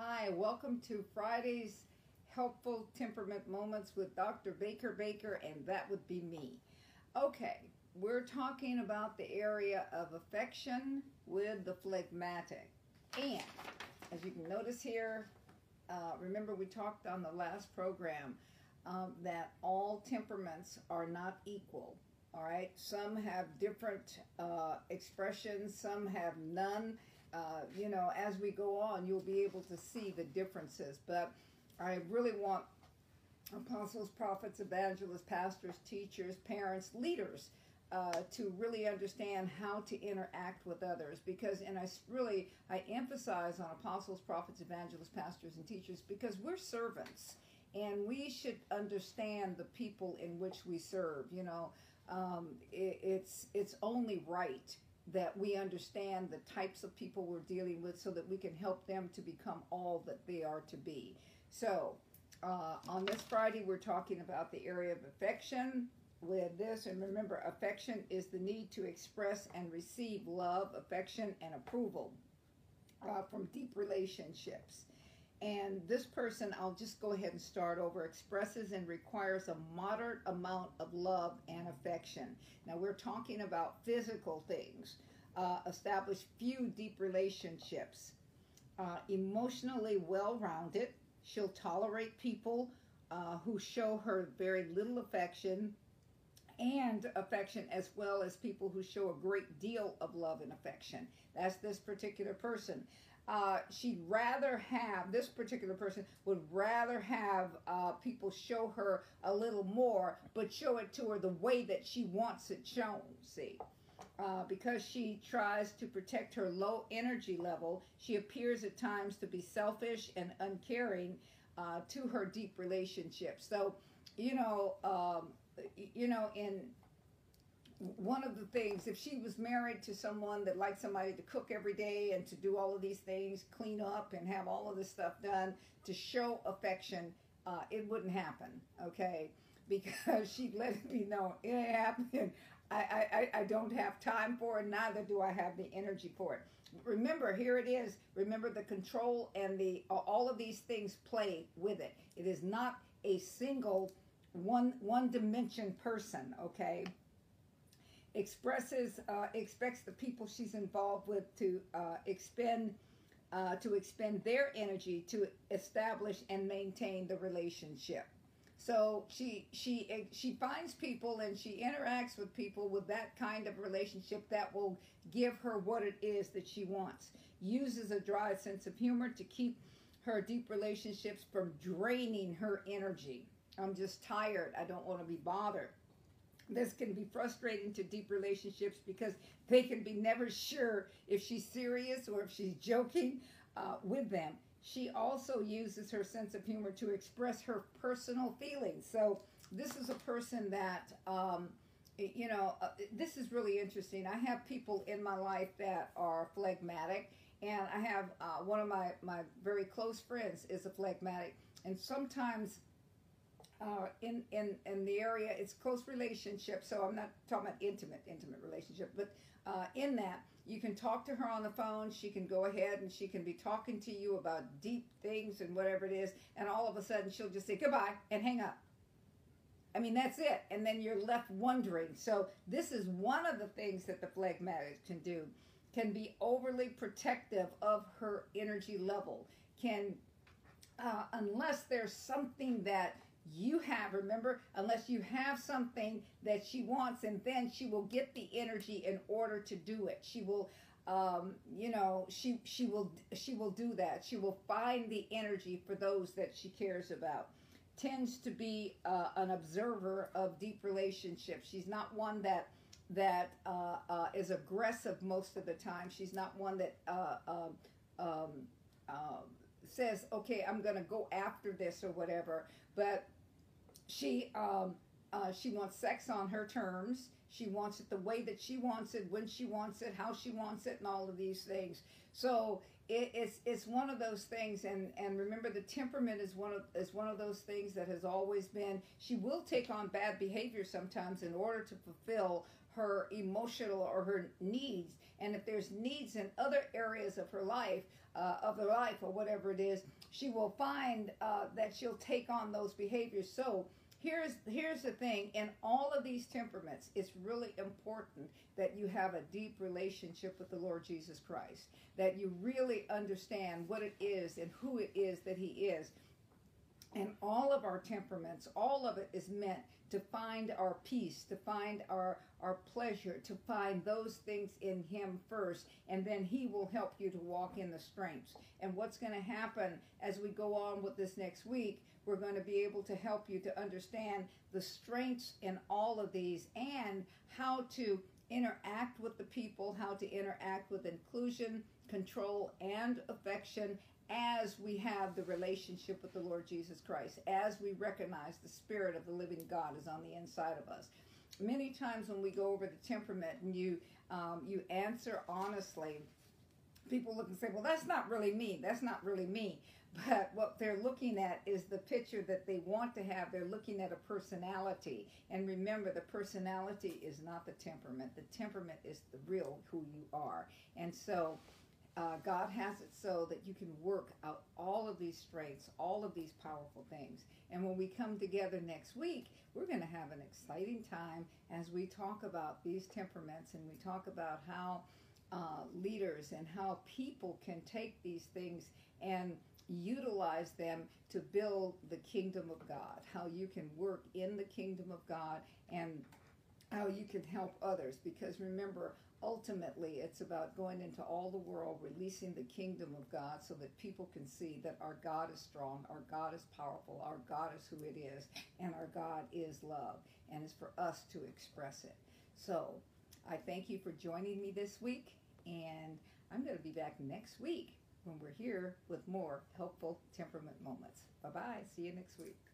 Hi, welcome to Friday's Helpful Temperament Moments with Dr. Baker Baker, and that would be me. Okay, we're talking about the area of affection with the phlegmatic. And as you can notice here, uh, remember we talked on the last program um, that all temperaments are not equal. All right, some have different uh, expressions, some have none uh, you know, as we go on, you'll be able to see the differences. But I really want apostles, prophets, evangelists, pastors, teachers, parents, leaders uh, to really understand how to interact with others. Because and i really i emphasize on apostles prophets evangelists pastors and teachers because we're servants. And we should understand the people in which we serve you know? Um, it, it's it's only right that we understand the types of people we're dealing with so that we can help them to become all that they are to be. So, uh, on this Friday, we're talking about the area of affection with this. And remember, affection is the need to express and receive love, affection, and approval uh, from deep relationships. And this person, I'll just go ahead and start over, expresses and requires a moderate amount of love and affection. Now, we're talking about physical things, uh, establish few deep relationships, uh, emotionally well rounded. She'll tolerate people uh, who show her very little affection and affection as well as people who show a great deal of love and affection. That's this particular person. Uh, she'd rather have, this particular person would rather have uh, people show her a little more, but show it to her the way that she wants it shown, see. Uh, because she tries to protect her low energy level, she appears at times to be selfish and uncaring uh, to her deep relationships. So, you know, um, you know, in one of the things, if she was married to someone that liked somebody to cook every day and to do all of these things, clean up and have all of this stuff done to show affection, uh, it wouldn't happen, okay? Because she'd let me know it ain't happening. I, I, I don't have time for it, neither do I have the energy for it. Remember, here it is. Remember the control and the all of these things play with it. It is not a single one one dimension person, okay? Expresses uh, expects the people she's involved with to uh, expend uh, to expend their energy to establish and maintain the relationship. So she she she finds people and she interacts with people with that kind of relationship that will give her what it is that she wants. Uses a dry sense of humor to keep her deep relationships from draining her energy. I'm just tired. I don't want to be bothered. This can be frustrating to deep relationships because they can be never sure if she's serious or if she's joking uh, with them. She also uses her sense of humor to express her personal feelings. So, this is a person that, um, you know, uh, this is really interesting. I have people in my life that are phlegmatic, and I have uh, one of my, my very close friends is a phlegmatic. And sometimes uh, in in in the area. It's close relationship, so I'm not talking about intimate intimate relationship, but uh, in that you can talk to her on the phone. She can go ahead and she can be talking to you about deep things and whatever it is, and all of a sudden she'll just say goodbye and hang up. I mean that's it, and then you're left wondering. So this is one of the things that the phlegmatic can do. Can be overly protective of her energy level. Can uh, unless there's something that you have remember unless you have something that she wants and then she will get the energy in order to do it. She will um, you know she she will she will do that. She will find the energy for those that she cares about. Tends to be uh, an observer of deep relationships. She's not one that that uh, uh, is aggressive most of the time. She's not one that uh, um, um, um, says okay i'm going to go after this or whatever. But she um, uh, she wants sex on her terms. She wants it the way that she wants it, when she wants it, how she wants it, and all of these things. So it, it's it's one of those things, and and remember the temperament is one of is one of those things that has always been. She will take on bad behavior sometimes in order to fulfill her emotional or her needs. And if there's needs in other areas of her life, uh, of her life or whatever it is, she will find uh, that she'll take on those behaviors. So here's here's the thing: in all of these temperaments, it's really important that you have a deep relationship with the Lord Jesus Christ. That you really understand what it is and who it is that He is. And all of our temperaments, all of it is meant to find our peace, to find our, our pleasure, to find those things in Him first, and then He will help you to walk in the strengths. And what's going to happen as we go on with this next week, we're going to be able to help you to understand the strengths in all of these and how to interact with the people, how to interact with inclusion, control, and affection, as we have the relationship with the Lord Jesus Christ, as we recognize the Spirit of the living God is on the inside of us. Many times when we go over the temperament and you um, you answer honestly, people look and say, "Well, that's not really me. That's not really me." But what they're looking at is the picture that they want to have. They're looking at a personality. And remember, the personality is not the temperament. The temperament is the real who you are. And so uh, God has it so that you can work out all of these strengths, all of these powerful things. And when we come together next week, we're going to have an exciting time as we talk about these temperaments and we talk about how uh, leaders and how people can take these things and utilize them to build the kingdom of God, how you can work in the kingdom of God and how you can help others. Because remember, ultimately it's about going into all the world releasing the kingdom of god so that people can see that our god is strong our god is powerful our god is who it is and our god is love and it's for us to express it. So i thank you for joining me this week and i'm going to be back next week when we're here with more helpful temperament moments. Bye bye see you next week